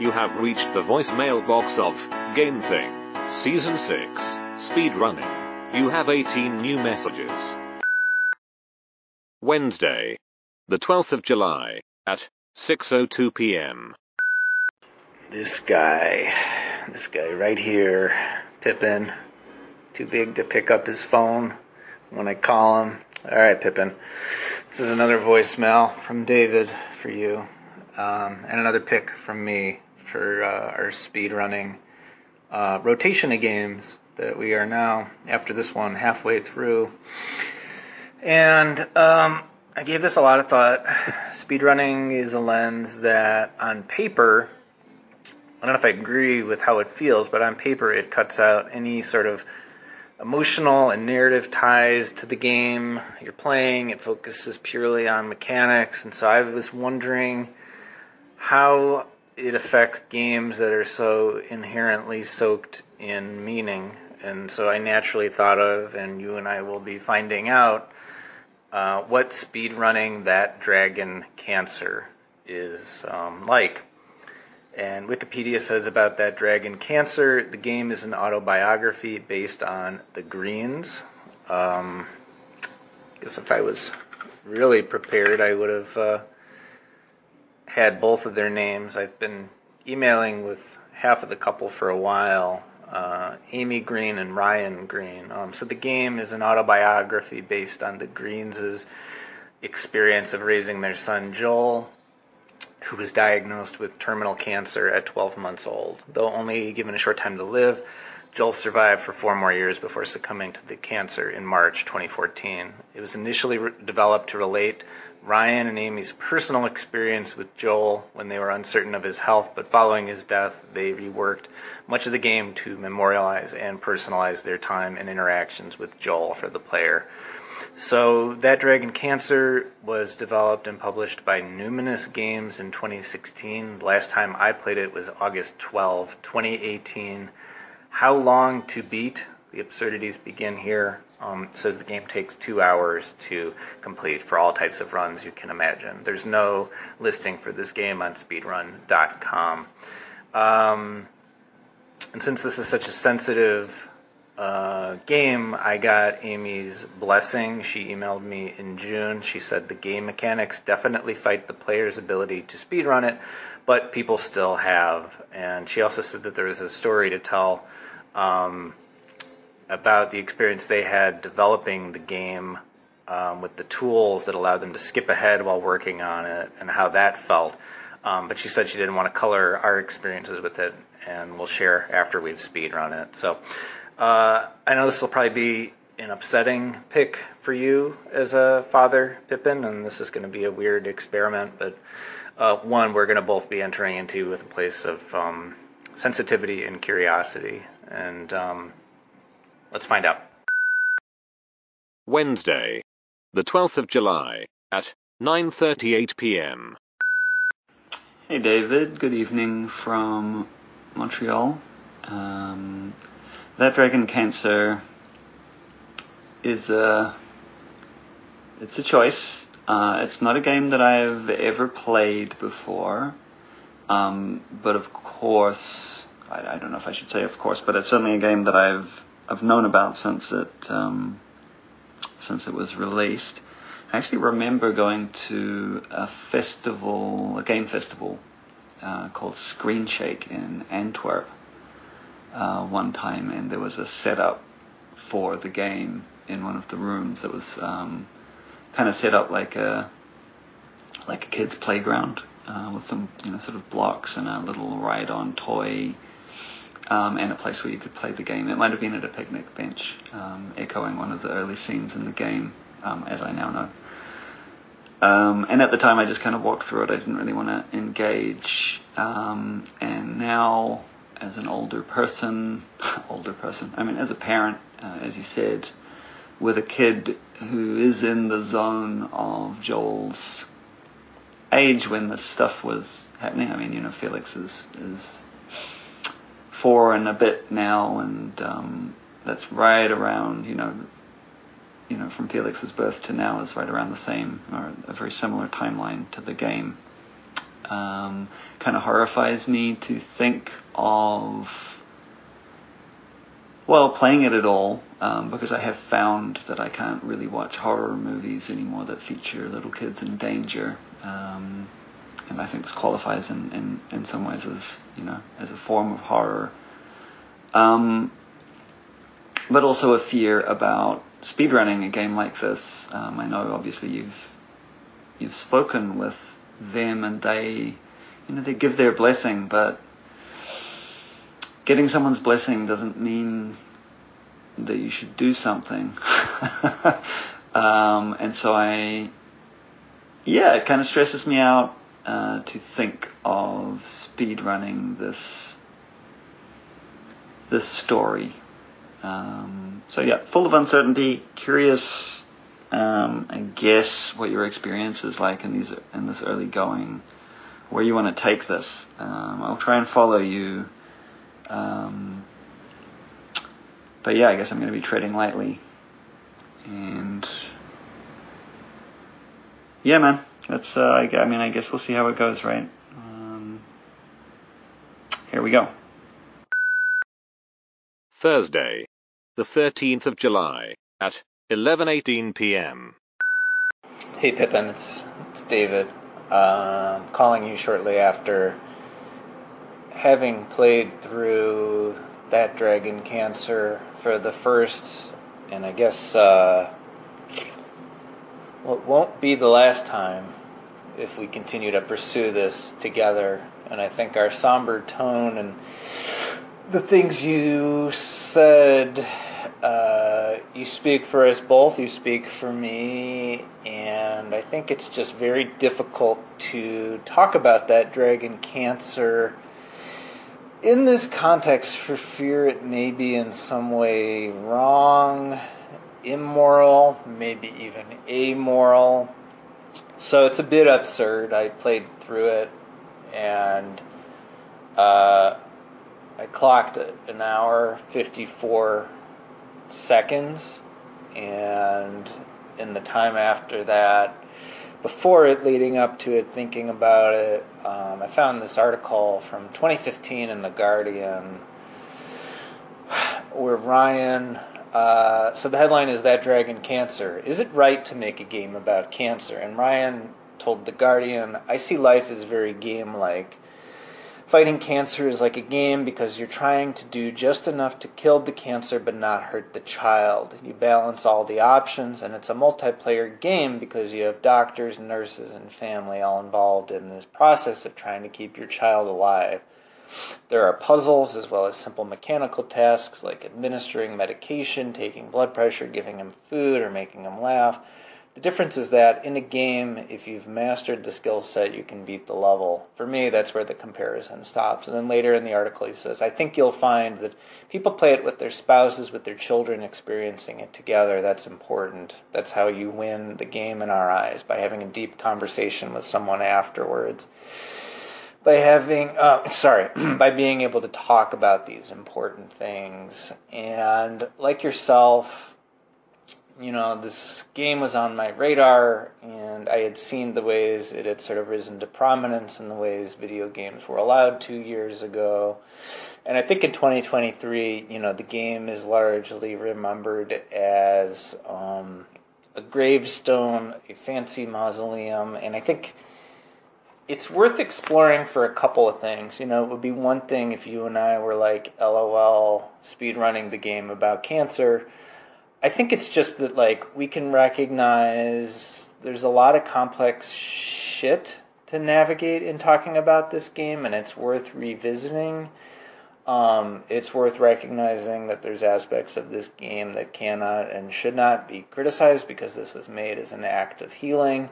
You have reached the voicemail box of Game Thing, Season 6, Speedrunning. You have 18 new messages. Wednesday, the 12th of July, at 6.02 p.m. This guy, this guy right here, Pippin, too big to pick up his phone when I call him. All right, Pippin. This is another voicemail from David for you, um, and another pick from me for uh, our speed running uh, rotation of games that we are now, after this one, halfway through. And um, I gave this a lot of thought. Speedrunning is a lens that, on paper, I don't know if I agree with how it feels, but on paper, it cuts out any sort of emotional and narrative ties to the game you're playing. It focuses purely on mechanics. And so I was wondering how it affects games that are so inherently soaked in meaning. And so I naturally thought of, and you and I will be finding out, uh, what speedrunning that dragon cancer is um, like. And Wikipedia says about that dragon cancer, the game is an autobiography based on the Greens. Um, I guess if I was really prepared, I would have uh, had both of their names. I've been emailing with half of the couple for a while, uh, Amy Green and Ryan Green. Um, so the game is an autobiography based on the Greens' experience of raising their son Joel, who was diagnosed with terminal cancer at 12 months old. Though only given a short time to live, Joel survived for four more years before succumbing to the cancer in March 2014. It was initially re- developed to relate Ryan and Amy's personal experience with Joel when they were uncertain of his health, but following his death, they reworked much of the game to memorialize and personalize their time and interactions with Joel for the player. So, That Dragon Cancer was developed and published by Numinous Games in 2016. The last time I played it was August 12, 2018. How long to beat? The absurdities begin here. Um, says the game takes two hours to complete for all types of runs you can imagine. There's no listing for this game on speedrun.com. Um, and since this is such a sensitive uh, game, I got Amy's blessing. She emailed me in June. She said the game mechanics definitely fight the player's ability to speedrun it, but people still have. And she also said that there is a story to tell. Um, about the experience they had developing the game um, with the tools that allowed them to skip ahead while working on it and how that felt. Um, but she said she didn't want to color our experiences with it, and we'll share after we've speed run it. So uh, I know this will probably be an upsetting pick for you as a father, Pippin, and this is going to be a weird experiment, but uh, one we're going to both be entering into with a place of um, sensitivity and curiosity. And um, Let's find out. Wednesday, the 12th of July, at 9.38 p.m. Hey David, good evening from Montreal. Um, that Dragon Cancer is a, it's a choice. Uh, it's not a game that I've ever played before. Um, but of course, I, I, don't know if I should say of course, but it's certainly a game that I've I've known about since it um, since it was released. I actually remember going to a festival, a game festival uh, called Screen Shake in Antwerp uh, one time, and there was a setup for the game in one of the rooms that was um, kind of set up like a like a kid's playground uh, with some you know sort of blocks and a little ride-on toy um, and a place where you could play the game. It might have been at a picnic bench, um, echoing one of the early scenes in the game, um, as I now know. Um, and at the time, I just kind of walked through it. I didn't really want to engage. Um, and now, as an older person, older person, I mean, as a parent, uh, as you said, with a kid who is in the zone of Joel's age when this stuff was happening. I mean, you know, Felix is is four and a bit now, and um, that's right around you know, you know, from Felix's birth to now is right around the same or a very similar timeline to the game. um, kind of horrifies me to think of well, playing it at all, um, because I have found that I can't really watch horror movies anymore that feature little kids in danger. Um, and I think this qualifies in, in, in some ways as, you know, as a form of horror. Um, but also a fear about speedrunning a game like this. Um, I know obviously you've, you've spoken with them and they, you know, they give their blessing, but getting someone's blessing doesn't mean that you should do something. um, and so I, yeah, it kind of stresses me out uh, to think of speed running this this story. Um, so yeah, full of uncertainty, curious. Um, I guess what your experience is like in these in this early going, where you want to take this. Um, I'll try and follow you um, but yeah, I guess I'm going to be treading lightly. And yeah, man, that's. Uh, I, I, mean, I guess we'll see how it goes, right? Um, here we go. Thursday, the 13th of July at 11:18 p.m. Hey Pippin, it's, it's David. Uh, calling you shortly after having played through that Dragon Cancer for the first, and I guess uh, well, it won't be the last time if we continue to pursue this together. And I think our somber tone and the things you said, uh, you speak for us both, you speak for me, and I think it's just very difficult to talk about that dragon cancer in this context, for fear it may be in some way wrong, immoral, maybe even amoral. So it's a bit absurd. I played through it and uh, I clocked it an hour 54 seconds, and in the time after that, before it, leading up to it, thinking about it, um, I found this article from 2015 in The Guardian where Ryan. Uh, so the headline is That Dragon Cancer. Is it right to make a game about cancer? And Ryan told The Guardian, I see life as very game like. Fighting cancer is like a game because you're trying to do just enough to kill the cancer but not hurt the child. You balance all the options, and it's a multiplayer game because you have doctors, nurses, and family all involved in this process of trying to keep your child alive. There are puzzles as well as simple mechanical tasks like administering medication, taking blood pressure, giving him food, or making him laugh. The difference is that in a game, if you've mastered the skill set, you can beat the level. For me, that's where the comparison stops. And then later in the article, he says, I think you'll find that people play it with their spouses, with their children, experiencing it together. That's important. That's how you win the game in our eyes, by having a deep conversation with someone afterwards. By having, uh, sorry, by being able to talk about these important things. And like yourself, you know, this game was on my radar, and I had seen the ways it had sort of risen to prominence and the ways video games were allowed two years ago. And I think in 2023, you know, the game is largely remembered as um, a gravestone, a fancy mausoleum, and I think it's worth exploring for a couple of things. You know, it would be one thing if you and I were like, LOL, speedrunning the game about cancer I think it's just that like we can recognize there's a lot of complex shit to navigate in talking about this game, and it's worth revisiting. Um, it's worth recognizing that there's aspects of this game that cannot and should not be criticized because this was made as an act of healing.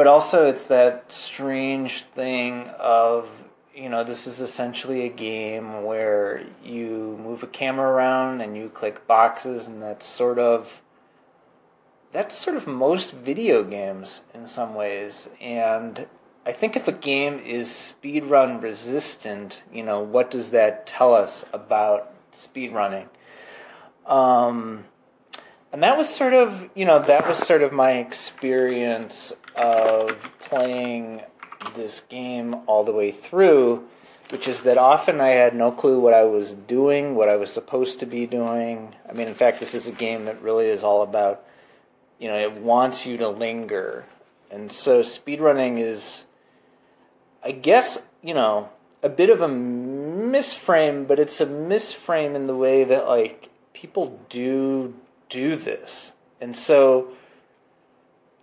But also, it's that strange thing of you know, this is essentially a game where you move a camera around and you click boxes, and that's sort of that's sort of most video games in some ways. And I think if a game is speedrun resistant, you know, what does that tell us about speedrunning? Um, and that was sort of, you know, that was sort of my experience of playing this game all the way through, which is that often I had no clue what I was doing, what I was supposed to be doing. I mean, in fact, this is a game that really is all about, you know, it wants you to linger. And so speedrunning is, I guess, you know, a bit of a misframe, but it's a misframe in the way that, like, people do do this. And so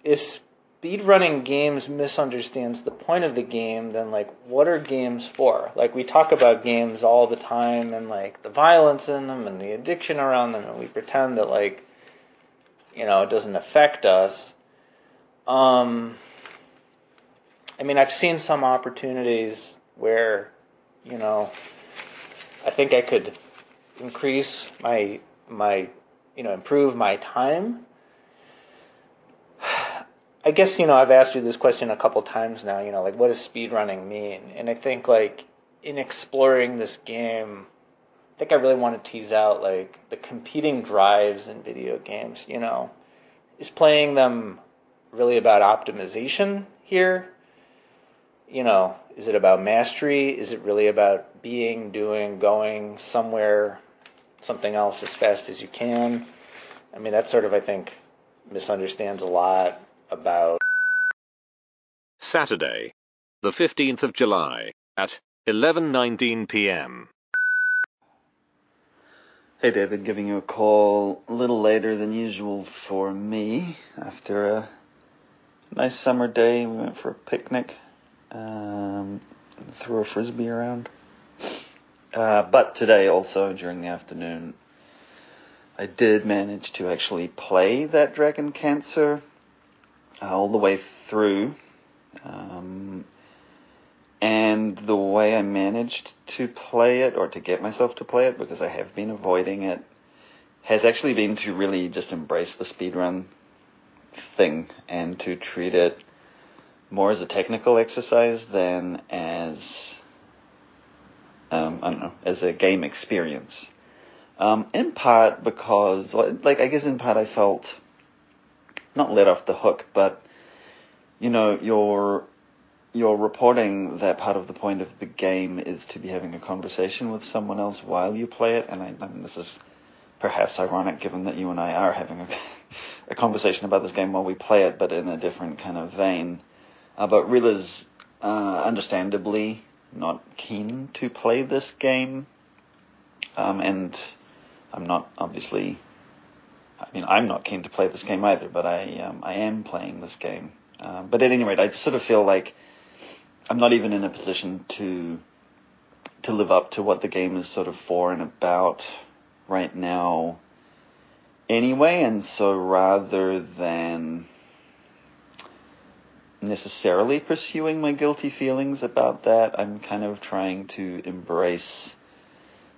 if speedrunning games misunderstands the point of the game, then like what are games for? Like we talk about games all the time and like the violence in them and the addiction around them and we pretend that like you know it doesn't affect us. Um I mean I've seen some opportunities where, you know, I think I could increase my my you know, improve my time I guess, you know, I've asked you this question a couple times now, you know, like what does speedrunning mean? And I think like in exploring this game, I think I really want to tease out like the competing drives in video games, you know. Is playing them really about optimization here? You know, is it about mastery? Is it really about being, doing, going somewhere, something else as fast as you can? I mean, that sort of, I think, misunderstands a lot about Saturday, the 15th of July at 11:19 p.m. Hey David, giving you a call a little later than usual for me after a nice summer day. We went for a picnic, um, threw a frisbee around. Uh, but today also during the afternoon, I did manage to actually play that Dragon Cancer uh, all the way through. Um, and the way I managed to play it or to get myself to play it, because I have been avoiding it, has actually been to really just embrace the speedrun thing and to treat it more as a technical exercise than as um, I don't know, as a game experience. Um, in part because, like, I guess in part I felt not let off the hook, but you know, you're you're reporting that part of the point of the game is to be having a conversation with someone else while you play it, and I, I mean, this is perhaps ironic given that you and I are having a, a conversation about this game while we play it, but in a different kind of vein. Uh, but Rilla's uh, understandably not keen to play this game, um, and I'm not obviously I mean, I'm not keen to play this game either, but I um, I am playing this game. Uh, but at any rate, I just sort of feel like I'm not even in a position to to live up to what the game is sort of for and about right now. Anyway, and so rather than necessarily pursuing my guilty feelings about that, I'm kind of trying to embrace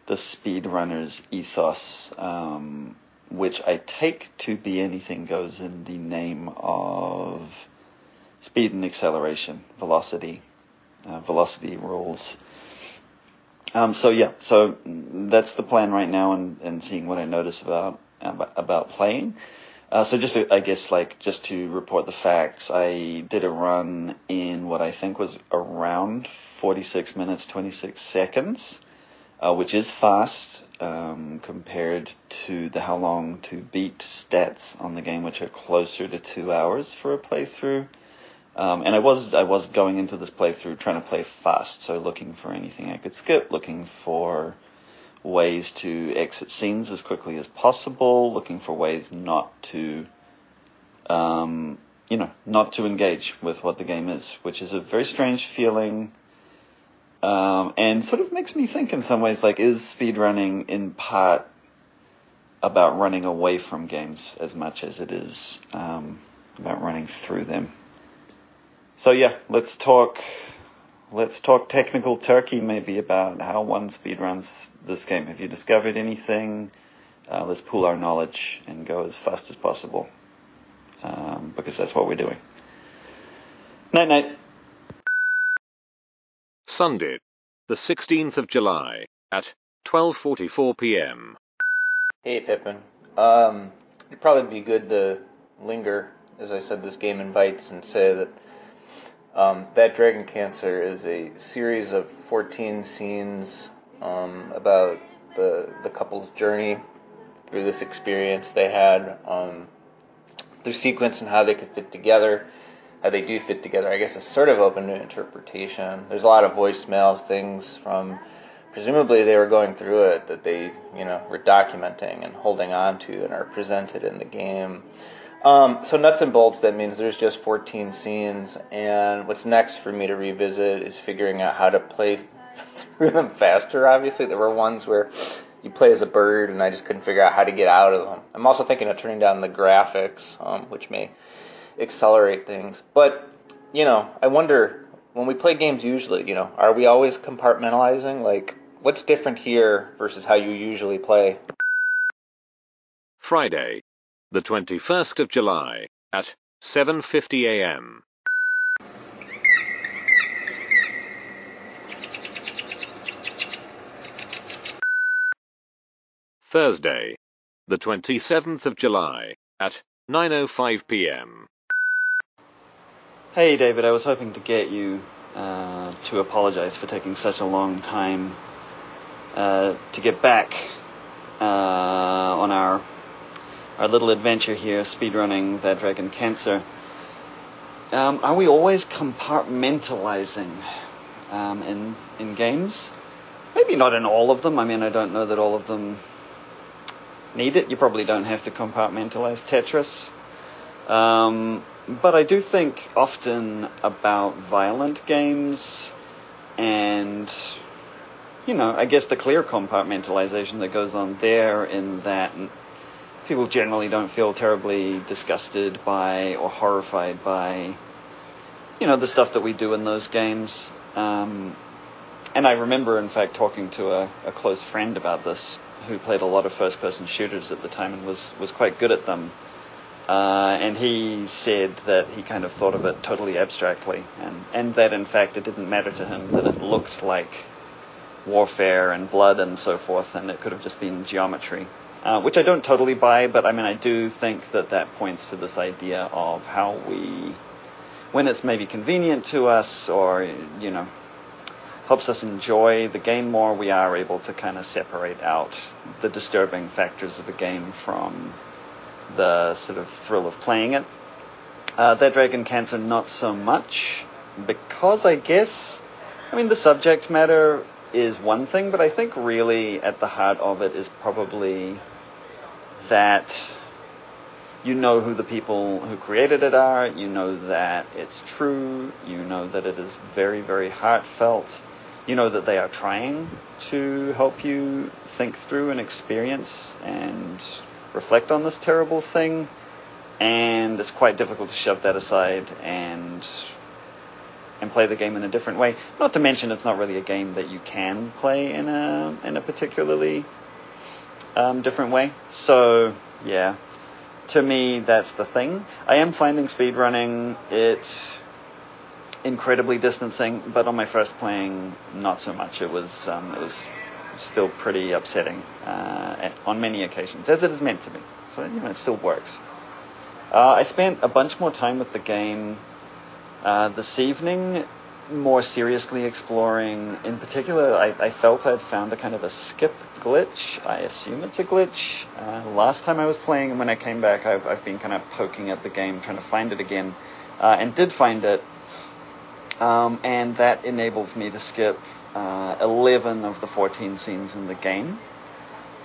the speedrunner's ethos. Um, which I take to be anything goes in the name of speed and acceleration, velocity, uh, velocity rules. Um, so yeah, so that's the plan right now, and, and seeing what I notice about about, about playing. Uh, so just to, I guess like just to report the facts, I did a run in what I think was around 46 minutes 26 seconds uh, which is fast um, compared to the how long to beat stats on the game, which are closer to two hours for a playthrough. Um, and I was I was going into this playthrough trying to play fast, so looking for anything I could skip, looking for ways to exit scenes as quickly as possible, looking for ways not to, um, you know, not to engage with what the game is, which is a very strange feeling um, and sort of makes me think in some ways like, is speedrunning in part about running away from games as much as it is um, about running through them? So yeah, let's talk. Let's talk technical turkey maybe about how one speed runs this game. Have you discovered anything? Uh, let's pool our knowledge and go as fast as possible um, because that's what we're doing. Night night. Sunday, the 16th of July, at 12:44 p.m. Hey Pippin. Um, it'd probably be good to linger, as I said, this game invites, and say that Um, that Dragon Cancer is a series of 14 scenes um, about the the couple's journey through this experience they had, um, their sequence and how they could fit together, how they do fit together. I guess it's sort of open to interpretation. There's a lot of voicemails, things from presumably they were going through it that they you know were documenting and holding on to and are presented in the game. Um, so nuts and bolts, that means there's just 14 scenes, and what's next for me to revisit is figuring out how to play through them faster. Obviously, there were ones where you play as a bird, and I just couldn't figure out how to get out of them. I'm also thinking of turning down the graphics, um, which may accelerate things. But you know, I wonder when we play games. Usually, you know, are we always compartmentalizing? Like, what's different here versus how you usually play? Friday, the 21st of July at 7:50 a.m. Thursday, the 27th of July at 9:05 p.m. Hey, David, I was hoping to get you uh, to apologize for taking such a long time uh, to get back uh, on our our little adventure here, speedrunning that Dragon Cancer. Um, are we always compartmentalizing um, in in games? Maybe not in all of them. I mean, I don't know that all of them need it. You probably don't have to compartmentalize Tetris. Um, but I do think often about violent games and, you know, I guess the clear compartmentalization that goes on there in that people generally don't feel terribly disgusted by or horrified by, you know, the stuff that we do in those games. Um, and I remember, in fact, talking to a, a close friend about this who played a lot of first person shooters at the time and was, was quite good at them. Uh, and he said that he kind of thought of it totally abstractly, and, and that in fact it didn't matter to him that it looked like warfare and blood and so forth, and it could have just been geometry. Uh, which I don't totally buy, but I mean, I do think that that points to this idea of how we, when it's maybe convenient to us or, you know, helps us enjoy the game more, we are able to kind of separate out the disturbing factors of a game from the sort of thrill of playing it. Uh, that Dragon Cancer, not so much, because I guess, I mean, the subject matter is one thing, but I think really at the heart of it is probably that you know who the people who created it are, you know that it's true, you know that it is very, very heartfelt you know that they are trying to help you think through and experience and reflect on this terrible thing. And it's quite difficult to shove that aside and and play the game in a different way. Not to mention, it's not really a game that you can play in a in a particularly um, different way. So yeah, to me, that's the thing. I am finding speedrunning it incredibly distancing, but on my first playing, not so much. It was um, it was still pretty upsetting uh, on many occasions, as it is meant to be. So you know, it still works. Uh, I spent a bunch more time with the game uh, this evening, more seriously exploring. In particular, I, I, felt I'd found a kind of a skip glitch. I assume it's a glitch. Uh, last time I was playing, and when I came back, I've, I've, been kind of poking at the game, trying to find it again, uh, and did find it um, and that enables me to skip uh, 11 of the 14 scenes in the game,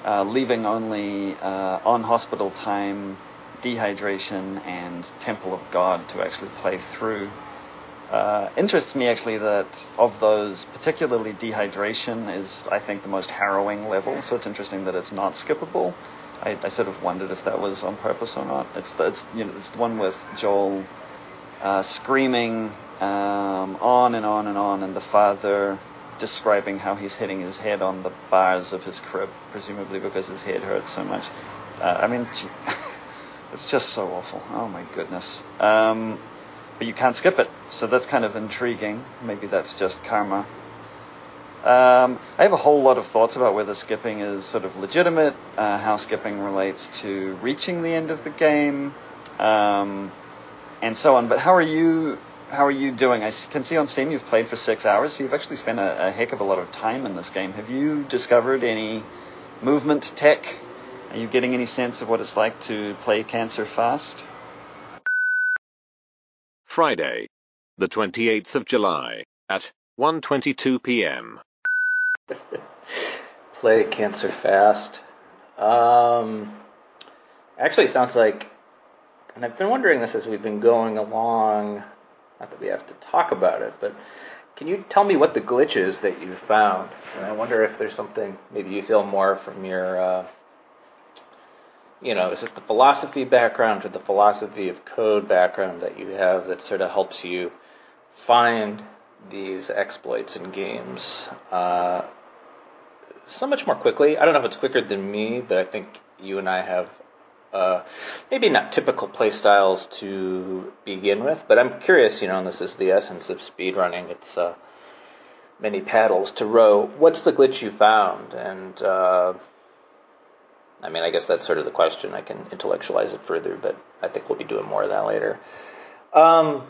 uh, leaving only uh, on hospital time, dehydration, and Temple of God to actually play through. Uh, interests me actually that of those, particularly dehydration is, I think, the most harrowing level. So it's interesting that it's not skippable. I, I sort of wondered if that was on purpose or not. It's the, it's you know it's the one with Joel uh, screaming um, on and on and on, and the father describing how he's hitting his head on the bars of his crib, presumably because his head hurts so much. Uh, I mean, it's just so awful. Oh my goodness. Um, but you can't skip it, so that's kind of intriguing. Maybe that's just karma. Um, I have a whole lot of thoughts about whether skipping is sort of legitimate, uh, how skipping relates to reaching the end of the game, um, and so on. But how are you how are you doing? I can see on Steam you've played for six hours, so you've actually spent a, a heck of a lot of time in this game. Have you discovered any movement tech? Are you getting any sense of what it's like to play Cancer fast? Friday, the 28th of July, at 1.22 p.m. play Cancer fast. Um, actually, sounds like and I've been wondering this as we've been going along. Not that we have to talk about it, but can you tell me what the glitch is that you found? And I wonder if there's something maybe you feel more from your, uh, you know, is it the philosophy background or the philosophy of code background that you have that sort of helps you find these exploits in games uh, so much more quickly? I don't know if it's quicker than me, but I think you and I have uh, maybe not typical play styles to begin with, but I'm curious, you know, and this is the essence of speedrunning. It's uh, many paddles to row. What's the glitch you found? And uh, I mean, I guess that's sort of the question. I can intellectualize it further, but I think we'll be doing more of that later. Um,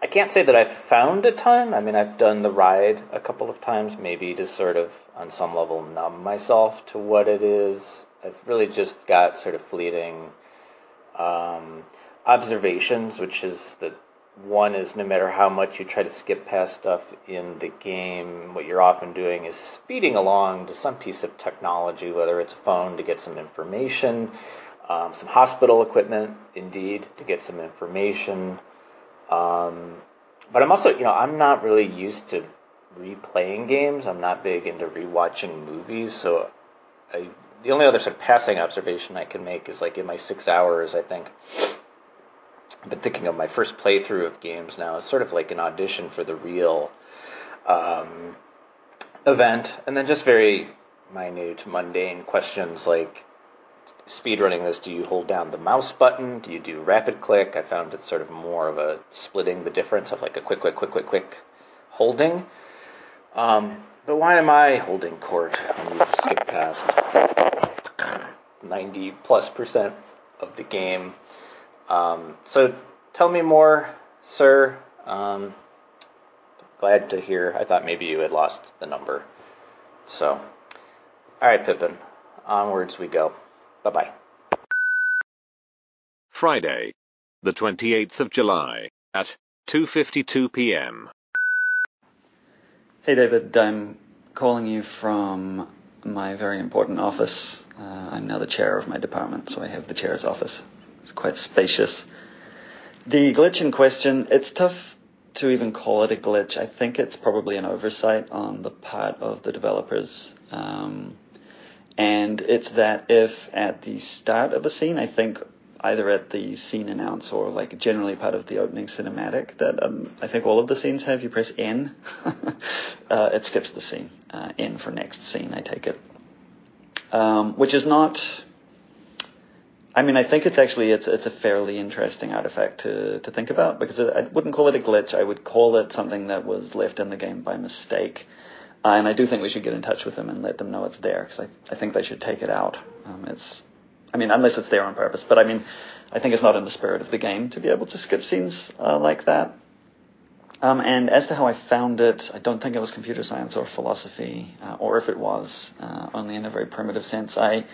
I can't say that I've found a ton. I mean, I've done the ride a couple of times, maybe to sort of, on some level, numb myself to what it is I've really just got sort of fleeting um, observations, which is that one is no matter how much you try to skip past stuff in the game, what you're often doing is speeding along to some piece of technology, whether it's a phone to get some information, um, some hospital equipment, indeed, to get some information. Um, but I'm also, you know, I'm not really used to replaying games. I'm not big into rewatching movies, so I the only other sort of passing observation I can make is like in my six hours, I think. Been thinking of my first playthrough of games now as sort of like an audition for the real um, event, and then just very minute, mundane questions like speedrunning this. Do you hold down the mouse button? Do you do rapid click? I found it sort of more of a splitting the difference of like a quick, quick, quick, quick, quick holding. Um, but why am I holding court when you skip past 90 plus percent of the game. Um, so tell me more, sir. Um, glad to hear. I thought maybe you had lost the number. So, all right, Pippin. Onwards we go. Bye bye. Friday, the 28th of July at 2:52 p.m. Hey David, I'm calling you from my very important office. Uh, I'm now the chair of my department, so I have the chair's office. It's quite spacious. The glitch in question, it's tough to even call it a glitch. I think it's probably an oversight on the part of the developers. Um, and it's that if at the start of a scene, I think either at the scene announce or like generally part of the opening cinematic that um, I think all of the scenes have. You press N, uh, it skips the scene. Uh, N for next scene, I take it. Um, which is not. I mean, I think it's actually it's it's a fairly interesting artifact to to think about because I wouldn't call it a glitch. I would call it something that was left in the game by mistake. Uh, and I do think we should get in touch with them and let them know it's there because I, I think they should take it out. Um, it's I mean, unless it's there on purpose. But I mean, I think it's not in the spirit of the game to be able to skip scenes uh, like that. Um, and as to how I found it, I don't think it was computer science or philosophy, uh, or if it was, uh, only in a very primitive sense. I,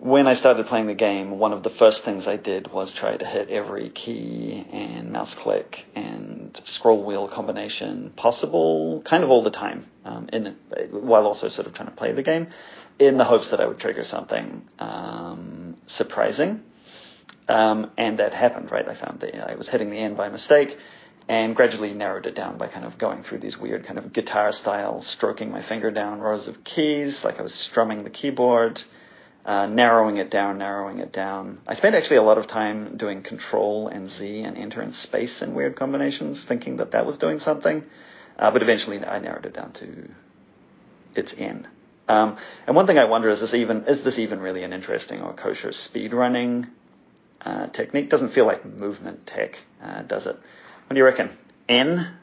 when I started playing the game, one of the first things I did was try to hit every key and mouse click and scroll wheel combination possible, kind of all the time, um, in while also sort of trying to play the game in the hopes that I would trigger something um, surprising. Um, and that happened, right? I found that I was hitting the end by mistake and gradually narrowed it down by kind of going through these weird kind of guitar style, stroking my finger down rows of keys, like I was strumming the keyboard, uh, narrowing it down, narrowing it down. I spent actually a lot of time doing control and Z and enter and space in weird combinations, thinking that that was doing something. Uh, but eventually I narrowed it down to its N. Um, and one thing I wonder is this even is this even really an interesting or kosher speed running uh, technique? Doesn't feel like movement tech, uh, does it? What do you reckon? N.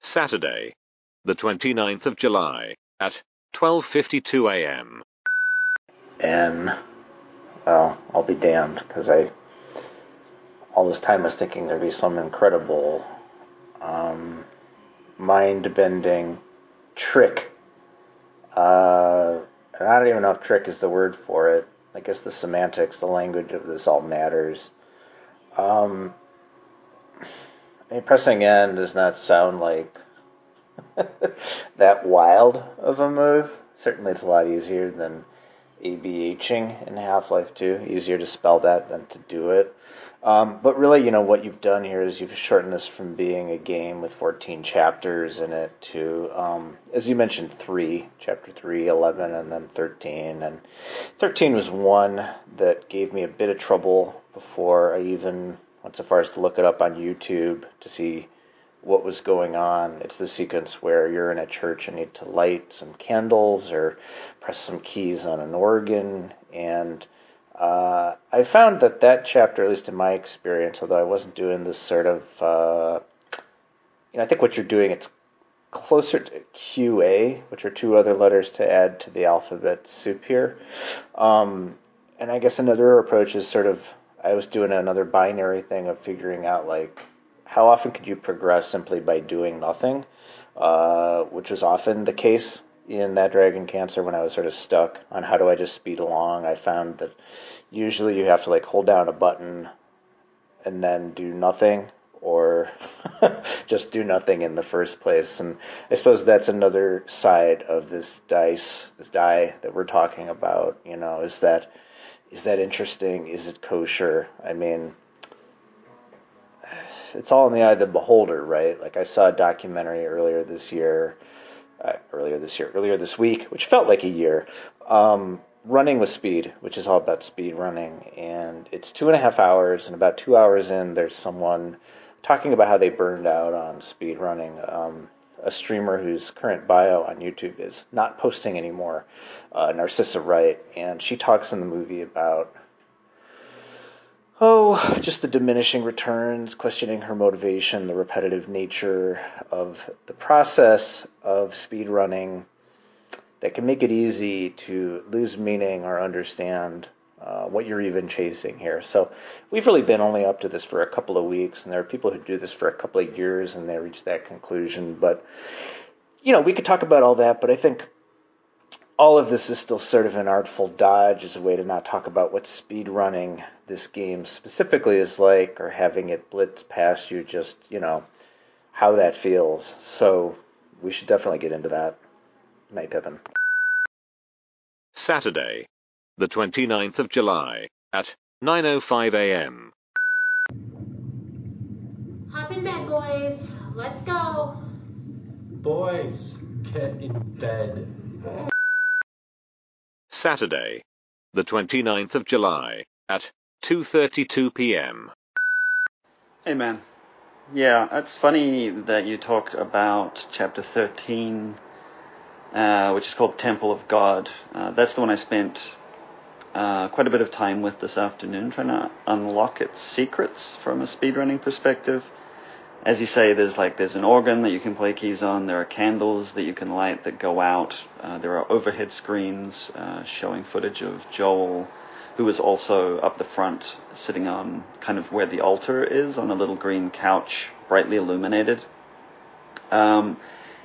Saturday, the 29th of July at 12:52 a.m. N. Well, I'll be damned because I all this time was thinking there'd be some incredible, um, mind-bending trick. Uh, and I don't even know if trick is the word for it. I guess the semantics, the language of this all matters. Um, I mean, pressing N does not sound like that wild of a move. Certainly, it's a lot easier than ABHing in Half Life 2. Easier to spell that than to do it. Um, but really, you know, what you've done here is you've shortened this from being a game with 14 chapters in it to, um, as you mentioned, three chapter 3, 11, and then 13. And 13 was one that gave me a bit of trouble before I even went so far as to look it up on YouTube to see what was going on. It's the sequence where you're in a church and need to light some candles or press some keys on an organ. And uh, I found that that chapter, at least in my experience, although I wasn't doing this sort of, uh, you know, I think what you're doing, it's closer to QA, which are two other letters to add to the alphabet soup here. Um, and I guess another approach is sort of, I was doing another binary thing of figuring out like how often could you progress simply by doing nothing, uh, which was often the case in that Dragon Cancer when I was sort of stuck on how do I just speed along. I found that usually you have to like hold down a button and then do nothing or just do nothing in the first place. And I suppose that's another side of this dice, this die that we're talking about, you know, is that is that interesting? Is it kosher? I mean, it's all in the eye of the beholder, right? Like I saw a documentary earlier this year, uh, earlier this year, earlier this week, which felt like a year. Um, running with speed, which is all about speed running, and it's two and a half hours, and about two hours in, there's someone talking about how they burned out on speed running. Um, a streamer whose current bio on YouTube is not posting anymore, uh, Narcissa Wright, and she talks in the movie about oh, just the diminishing returns, questioning her motivation, the repetitive nature of the process of speed running that can make it easy to lose meaning or understand uh, what you're even chasing here. So we've really been only up to this for a couple of weeks, and there are people who do this for a couple of years and they reach that conclusion. But you know, we could talk about all that, but I think all of this is still sort of an artful dodge as a way to not talk about what speed running this game specifically is like or having it blitz past you just, you know, how that feels. So we should definitely get into that. Night Pippin. Saturday, the 29th of July at 9:05 a.m. Hop in bed, boys. Let's go. Boys, get in bed. Mm. Saturday, the 29th of July at 2:32 p.m. Hey man. Yeah, it's funny that you talked about chapter 13, uh, which is called Temple of God. Uh, that's the one I spent uh, quite a bit of time with this afternoon, trying to unlock its secrets from a speedrunning perspective as you say, there's like there's an organ that you can play keys on. There are candles that you can light that go out. Uh, there are overhead screens uh, showing footage of Joel, who is also up the front, sitting on kind of where the altar is on a little green couch, brightly illuminated. Um,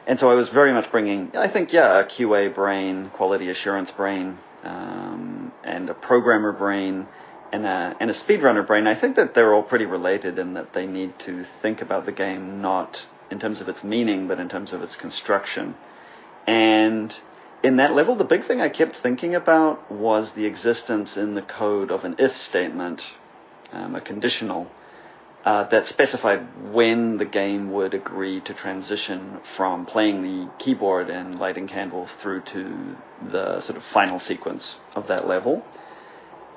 and so I was very much bringing, I think, yeah, a QA brain, quality assurance brain, um, and a programmer brain and a, and a speedrunner brain, I think that they're all pretty related in that they need to think about the game not in terms of its meaning, but in terms of its construction. And in that level, the big thing I kept thinking about was the existence in the code of an if statement, um, a conditional, uh, that specified when the game would agree to transition from playing the keyboard and lighting candles through to the sort of final sequence of that level.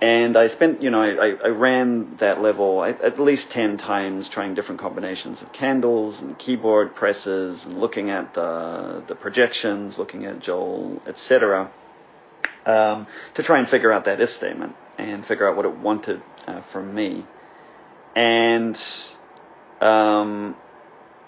And I spent, you know, I, I ran that level at, least 10 times trying different combinations of candles and keyboard presses and looking at the, the projections, looking at Joel, etc., um, to try and figure out that if statement and figure out what it wanted uh, from me. And um,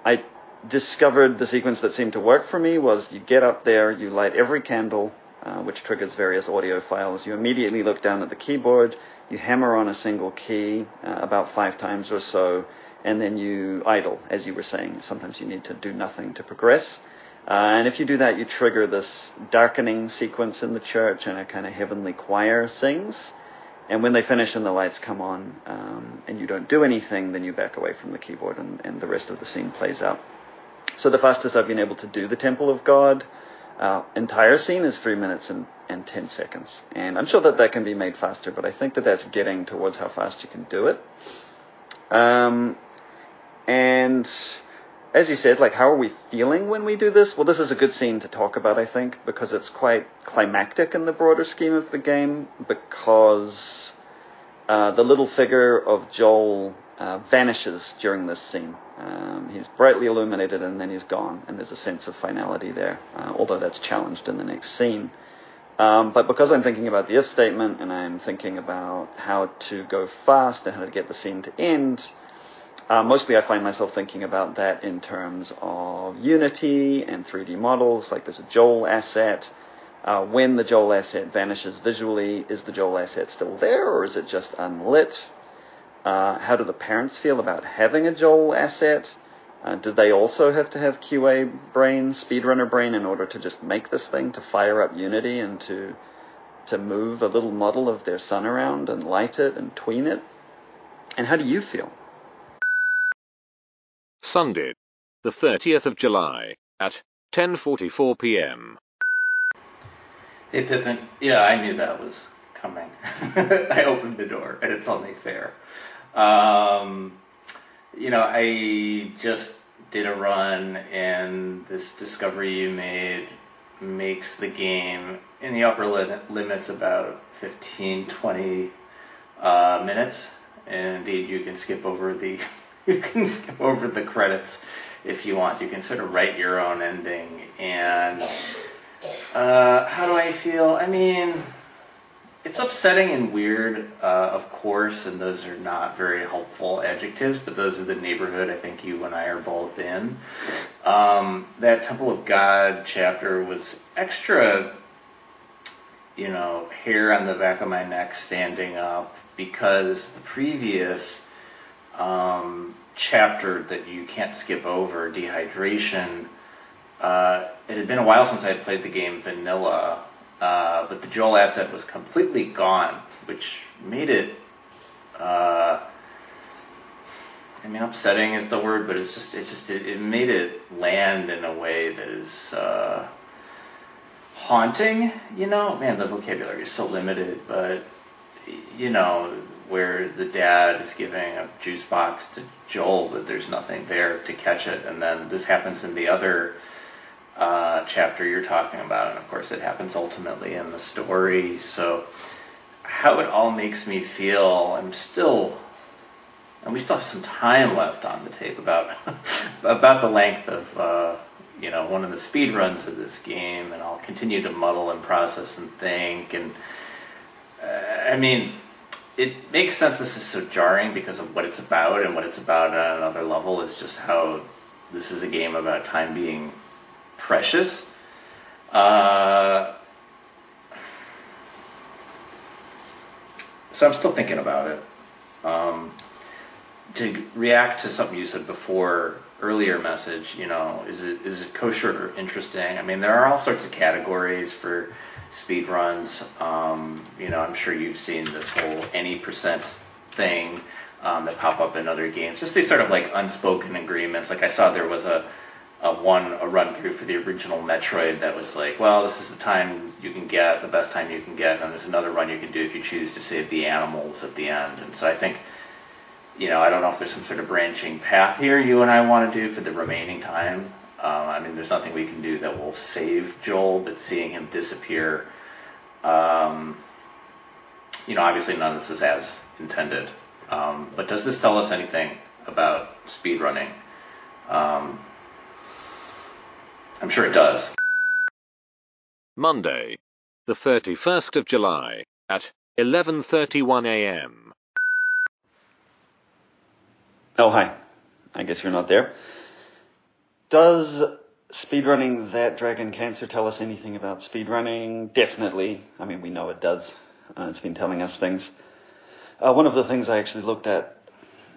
I discovered the sequence that seemed to work for me was you get up there, you light every candle uh, which triggers various audio files. You immediately look down at the keyboard, you hammer on a single key uh, about five times or so, and then you idle, as you were saying. Sometimes you need to do nothing to progress. Uh, and if you do that, you trigger this darkening sequence in the church, and a kind of heavenly choir sings. And when they finish and the lights come on, um, and you don't do anything, then you back away from the keyboard, and, and the rest of the scene plays out. So the fastest I've been able to do the Temple of God uh, entire scene is three minutes and, and 10 seconds. And I'm sure that that can be made faster, but I think that that's getting towards how fast you can do it. Um, and as you said, like, how are we feeling when we do this? Well, this is a good scene to talk about, I think, because it's quite climactic in the broader scheme of the game, because uh, the little figure of Joel uh, vanishes during this scene. Um, he's brightly illuminated and then he's gone, and there's a sense of finality there, uh, although that's challenged in the next scene. Um, but because I'm thinking about the if statement and I'm thinking about how to go fast and how to get the scene to end, uh, mostly I find myself thinking about that in terms of Unity and 3D models, like there's a Joel asset. Uh, when the Joel asset vanishes visually, is the Joel asset still there or is it just unlit? Uh, how do the parents feel about having a Joel asset? Uh, do they also have to have QA brain, speedrunner brain, in order to just make this thing, to fire up Unity and to to move a little model of their son around and light it and tween it? And how do you feel? Sunday, the 30th of July, at 10:44 p.m. Hey Pippin, yeah, I knew that was coming. I opened the door, and it's only fair. Um, you know, I just did a run, and this discovery you made makes the game in the upper limits about 15, 20 uh, minutes. And indeed, you can skip over the you can skip over the credits if you want. You can sort of write your own ending. And uh, how do I feel? I mean, it's upsetting and weird, uh, of course, and those are not very helpful adjectives, but those are the neighborhood I think you and I are both in. Um, that Temple of God chapter was extra, you know, hair on the back of my neck standing up because the previous um, chapter that you can't skip over, dehydration, uh, it had been a while since I had played the game vanilla uh, but the Joel asset was completely gone, which made it. Uh, I mean, upsetting is the word, but it's just it just it, it made it land in a way that is uh, haunting. You know, man, the vocabulary is so limited, but you know, where the dad is giving a juice box to Joel, but there's nothing there to catch it, and then this happens in the other uh, chapter you're talking about, and of course it happens ultimately in the story. So how it all makes me feel, I'm still, and we still have some time left on the tape about about the length of uh, you know one of the speed runs of this game, and I'll continue to muddle and process and think, and uh, I mean. It makes sense this is so jarring because of what it's about, and what it's about on another level is just how this is a game about time being precious. Uh, so I'm still thinking about it. Um, to react to something you said before, earlier message, you know, is it is it kosher or interesting? I mean, there are all sorts of categories for speed runs. Um, you know, I'm sure you've seen this whole any percent thing um, that pop up in other games. Just these sort of like unspoken agreements. Like I saw there was a a one a run through for the original Metroid that was like, well, this is the time you can get, the best time you can get, and then there's another run you can do if you choose to save the animals at the end. And so I think, you know, I don't know if there's some sort of branching path here you and I want to do for the remaining time. Um, I mean, there's nothing we can do that will save Joel, but seeing him disappear, um, you know, obviously none of this is as intended. Um, but does this tell us anything about speedrunning? Um, I'm sure it does. Monday, the 31st of July, at 11:31 a.m. Oh, hi. I guess you're not there. Does speedrunning that Dragon Cancer tell us anything about speedrunning? Definitely. I mean, we know it does. Uh, it's been telling us things. Uh, one of the things I actually looked at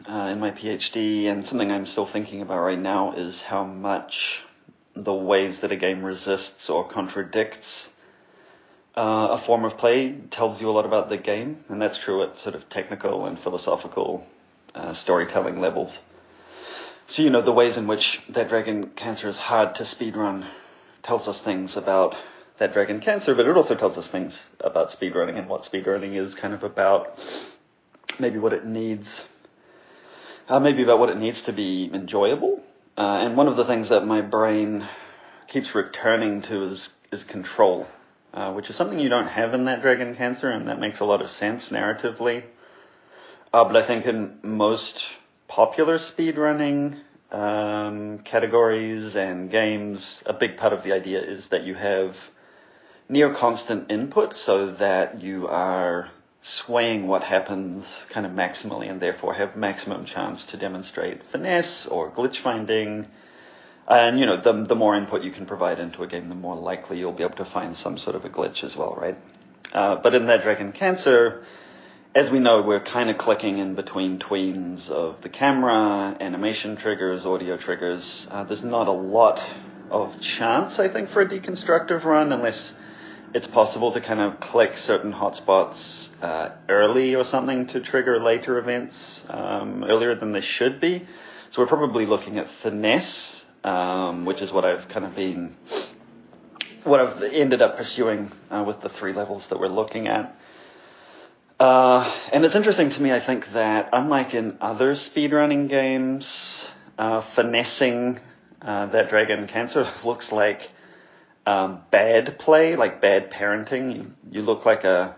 uh, in my PhD and something I'm still thinking about right now is how much the ways that a game resists or contradicts uh, a form of play tells you a lot about the game, and that's true at sort of technical and philosophical uh, storytelling levels. So, you know, the ways in which that dragon cancer is hard to speedrun tells us things about that dragon cancer, but it also tells us things about speedrunning and what speedrunning is kind of about, maybe what it needs, uh, maybe about what it needs to be enjoyable. Uh, and one of the things that my brain keeps returning to is, is control, uh, which is something you don't have in that dragon cancer, and that makes a lot of sense narratively. Uh, but I think in most popular speedrunning um, categories and games, a big part of the idea is that you have near constant input so that you are swaying what happens kind of maximally and therefore have maximum chance to demonstrate finesse or glitch finding. And you know, the the more input you can provide into a game, the more likely you'll be able to find some sort of a glitch as well, right? Uh, but in that Dragon Cancer, as we know, we're kind of clicking in between tweens of the camera, animation triggers, audio triggers. Uh, there's not a lot of chance, I think, for a deconstructive run unless it's possible to kind of click certain hotspots uh, early or something to trigger later events um, earlier than they should be. So we're probably looking at finesse, um, which is what I've kind of been, what I've ended up pursuing uh, with the three levels that we're looking at. Uh, and it's interesting to me, I think, that unlike in other speedrunning games, uh, finessing uh, that dragon cancer looks like um, bad play, like bad parenting. You, you look like a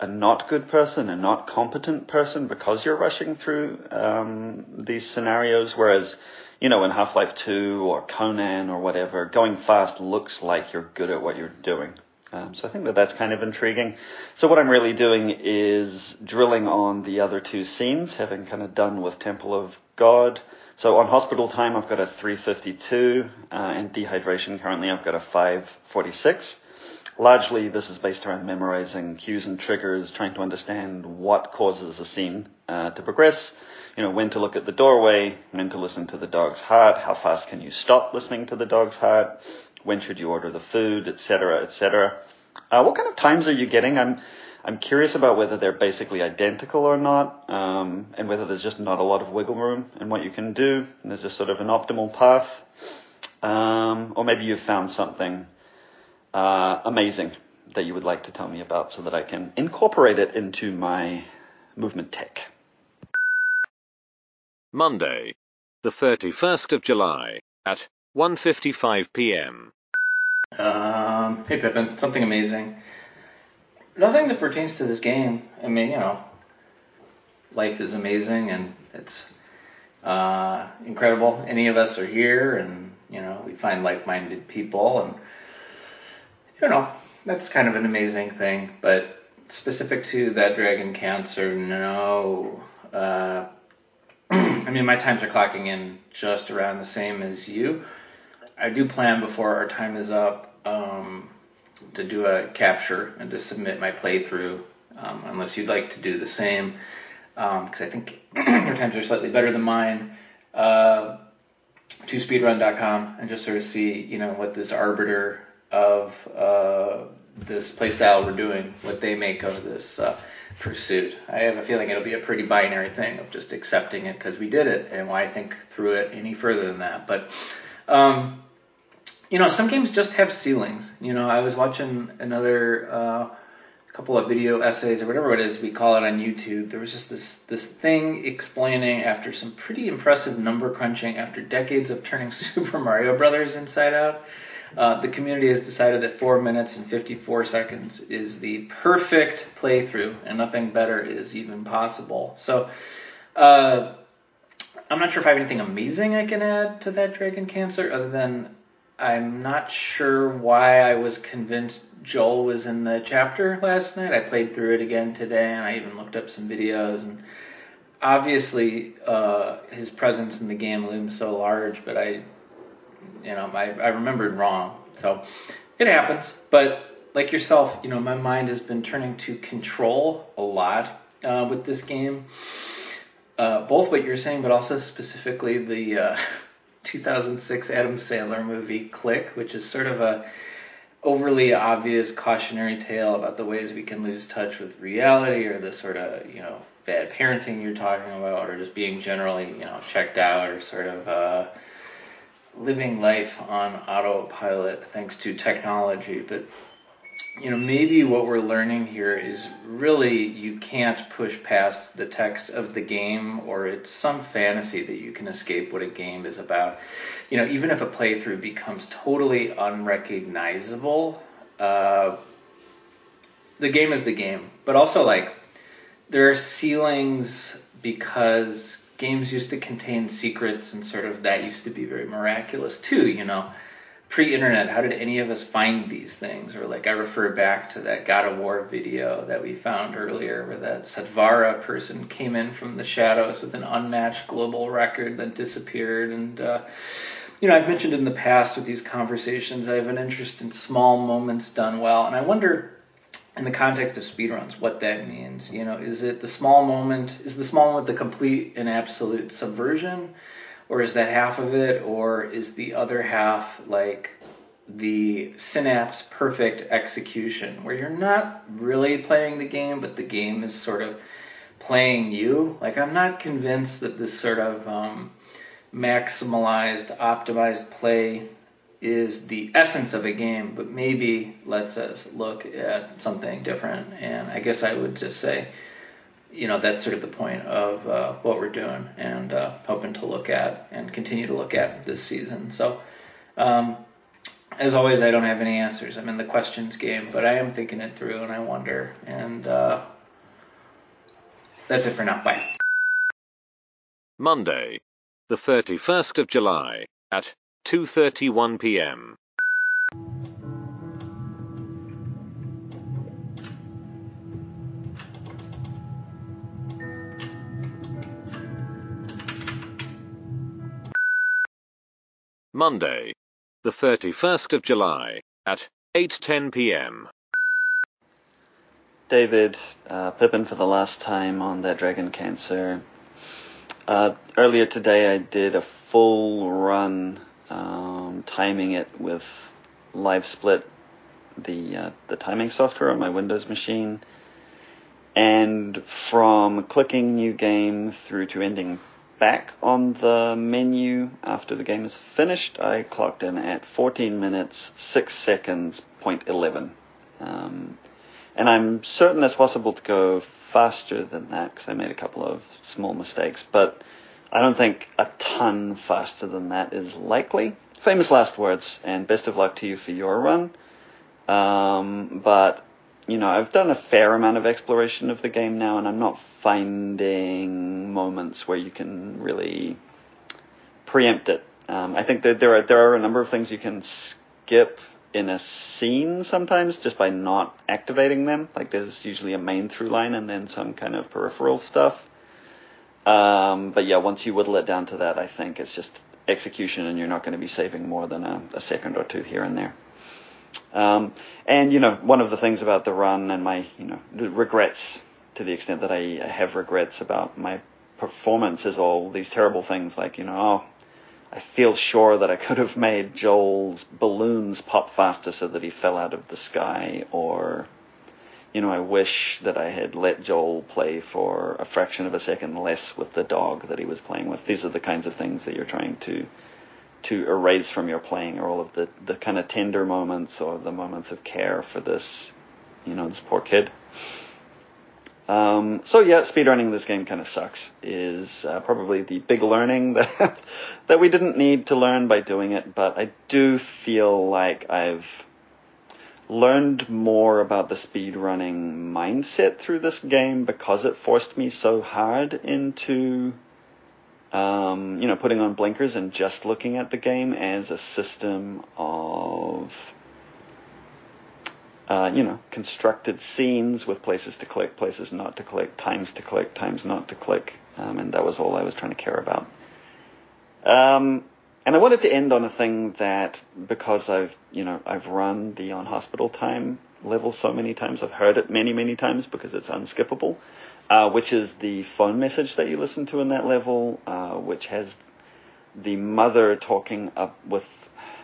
a not good person, a not competent person because you're rushing through um, these scenarios. Whereas, you know, in Half Life 2 or Conan or whatever, going fast looks like you're good at what you're doing. Um, so I think that that's kind of intriguing. So what I'm really doing is drilling on the other two scenes, having kind of done with Temple of God. So on hospital time, I've got a 352, uh, and dehydration currently I've got a 546. Largely, this is based around memorizing cues and triggers, trying to understand what causes a scene uh, to progress. You know, when to look at the doorway, when to listen to the dog's heart, how fast can you stop listening to the dog's heart, when should you order the food, etc., etc. Uh, what kind of times are you getting? I'm I'm curious about whether they're basically identical or not, um, and whether there's just not a lot of wiggle room in what you can do, and there's just sort of an optimal path, um, or maybe you've found something uh, amazing that you would like to tell me about, so that I can incorporate it into my movement tech. Monday, the 31st of July at 1:55 p.m. Um, hey Pippin, something amazing. Nothing that pertains to this game. I mean, you know, life is amazing and it's uh, incredible. Any of us are here, and you know, we find like-minded people, and you know, that's kind of an amazing thing. But specific to that dragon cancer, no. Uh, I mean, my times are clocking in just around the same as you. I do plan before our time is up um, to do a capture and to submit my playthrough, um, unless you'd like to do the same, because um, I think your times are slightly better than mine. Uh, to speedrun.com and just sort of see, you know, what this arbiter of uh, this playstyle we're doing, what they make of this uh, pursuit. I have a feeling it'll be a pretty binary thing of just accepting it because we did it, and why think through it any further than that. But um, you know, some games just have ceilings. You know, I was watching another uh, couple of video essays or whatever it is we call it on YouTube. There was just this this thing explaining after some pretty impressive number crunching after decades of turning Super Mario Brothers inside out. Uh, the community has decided that 4 minutes and 54 seconds is the perfect playthrough, and nothing better is even possible. So, uh, I'm not sure if I have anything amazing I can add to that Dragon Cancer other than I'm not sure why I was convinced Joel was in the chapter last night. I played through it again today, and I even looked up some videos. And obviously, uh, his presence in the game looms so large, but I you know, I, I remembered wrong. So it happens. But like yourself, you know, my mind has been turning to control a lot uh, with this game. Uh, both what you're saying, but also specifically the uh, 2006 Adam Sandler movie Click, which is sort of a overly obvious cautionary tale about the ways we can lose touch with reality or the sort of, you know, bad parenting you're talking about or just being generally, you know, checked out or sort of uh, living life on autopilot thanks to technology. But you know, maybe what we're learning here is really you can't push past the text of the game or it's some fantasy that you can escape what a game is about. You know, even if a playthrough becomes totally unrecognizable, uh, the game is the game. But also, like, there are ceilings because games used to contain secrets and sort of that used to be very miraculous too, you know pre-internet, how did any of us find these things? Or like I refer back to that God of War video that we found earlier, where that Satvara person came in from the shadows with an unmatched global record that disappeared. And uh, you know, I've mentioned in the past with these conversations, I have an interest in small moments done well, and I wonder. In the context of speedruns, what that means, you know, is it the small moment? Is the small moment the complete and absolute subversion? Or is that half of it, or is the other half like the synapse perfect execution, where you're not really playing the game, but the game is sort of playing you? Like, I'm not convinced that this sort of um, maximalized, optimized play is the essence of a game, but maybe lets us look at something different. And I guess I would just say, you know, that's sort of the point of uh, what we're doing and uh, hoping to look at and continue to look at this season. So, um, as always, I don't have any answers. I'm in the questions game, but I am thinking it through and I wonder. And uh, that's it for now. Bye. Monday, the 31st of July at 2:31 p.m. Monday, the 31st of July at 8:10 p.m. David, uh, Pippin for the last time on that Dragon Cancer. Uh, earlier today, I did a full run, um, timing it with LiveSplit, the uh, the timing software on my Windows machine, and from clicking new game through to ending back on the menu after the game is finished, I clocked in at 14 minutes, 6 seconds, point 11. Um, and I'm certain it's possible to go faster than that because I made a couple of small mistakes, but I don't think a ton faster than that is likely. Famous last words, and best of luck to you for your run. Um, but you know, I've done a fair amount of exploration of the game now, and I'm not finding moments where you can really preempt it. Um, I think that there are there are a number of things you can skip in a scene sometimes just by not activating them. Like there's usually a main through line and then some kind of peripheral stuff. Um, but yeah, once you whittle it down to that, I think it's just execution, and you're not going to be saving more than a, a second or two here and there. Um, and you know, one of the things about the run and my you know regrets, to the extent that I have regrets about my performance, is all these terrible things like you know, oh, I feel sure that I could have made Joel's balloons pop faster so that he fell out of the sky, or you know, I wish that I had let Joel play for a fraction of a second less with the dog that he was playing with. These are the kinds of things that you're trying to to erase from your playing all of the, the kind of tender moments or the moments of care for this, you know, this poor kid. Um, so yeah, speedrunning this game kind of sucks. Is uh, probably the big learning that that we didn't need to learn by doing it, but I do feel like I've learned more about the speedrunning mindset through this game because it forced me so hard into um, you know, putting on blinkers and just looking at the game as a system of, uh, you know, constructed scenes with places to click, places not to click, times to click, times not to click, um, and that was all I was trying to care about. Um, and I wanted to end on a thing that because I've you know I've run the on hospital time level so many times, I've heard it many many times because it's unskippable. Uh, which is the phone message that you listen to in that level, uh, which has the mother talking up with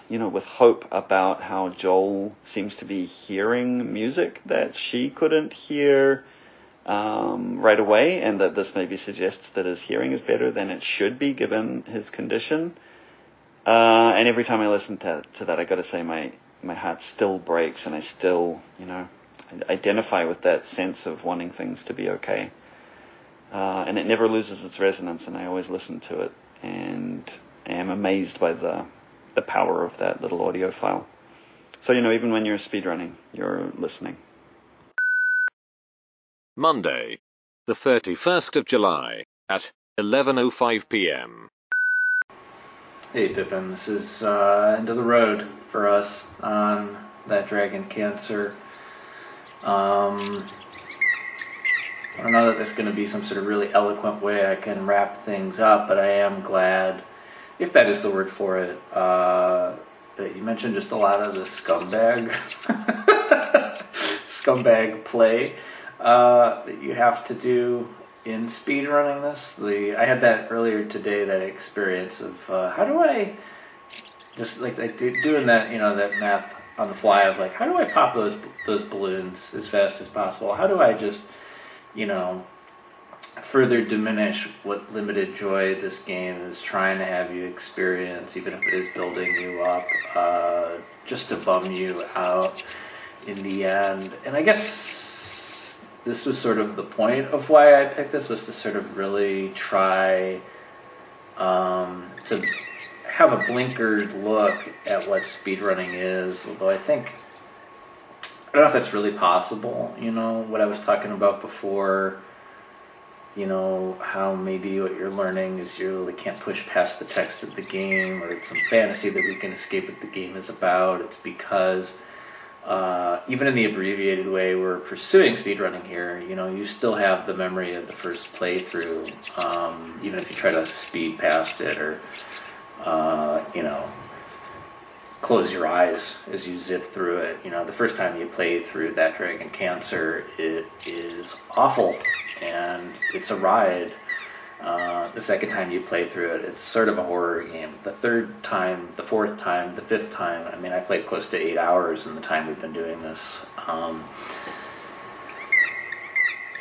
you know, with hope about how Joel seems to be hearing music that she couldn't hear um, right away, and that this maybe suggests that his hearing is better than it should be given his condition. Uh, and every time I listen to, to that, I got to say my my heart still breaks, and I still, you know, identify with that sense of wanting things to be okay. Uh, and it never loses its resonance, and I always listen to it, and am amazed by the the power of that little audio file. So, you know, even when you're speedrunning, you're listening. Monday, the 31st of July at 11.05 p.m. Hey Pippin, this is uh, end of the road for us on that Dragon Cancer. Um, I don't know that there's going to be some sort of really eloquent way I can wrap things up, but I am glad if that is the word for it, uh, that you mentioned just a lot of the scumbag, scumbag play uh, that you have to do in speed running this. The I had that earlier today. That experience of uh, how do I just like, like doing that, you know, that math on the fly of like how do I pop those those balloons as fast as possible? How do I just, you know, further diminish what limited joy this game is trying to have you experience, even if it is building you up, uh, just to bum you out in the end. And I guess this was sort of the point of why I picked this was to sort of really try um, to have a blinkered look at what speedrunning is. Although I think I don't know if that's really possible. You know what I was talking about before you know, how maybe what you're learning is you really can't push past the text of the game, or it's some fantasy that we can escape what the game is about. It's because uh, even in the abbreviated way we're pursuing speedrunning here, you know, you still have the memory of the first playthrough, um, even if you try to speed past it or, uh, you know, close your eyes as you zip through it. You know, the first time you play through that Dragon Cancer, it is awful and it's a ride. Uh, the second time you play through it, it's sort of a horror game. The third time, the fourth time, the fifth time, I mean, I played close to eight hours in the time we've been doing this. Um,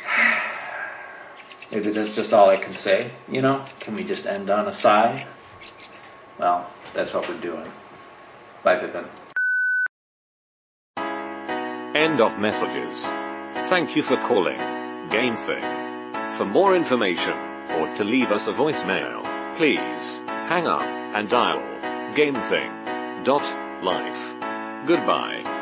maybe that's just all I can say, you know? Can we just end on a sigh? Well, that's what we're doing. Bye, Pippin. End of messages. Thank you for calling GameThing. For more information or to leave us a voicemail, please hang up and dial GameThing.life. Goodbye.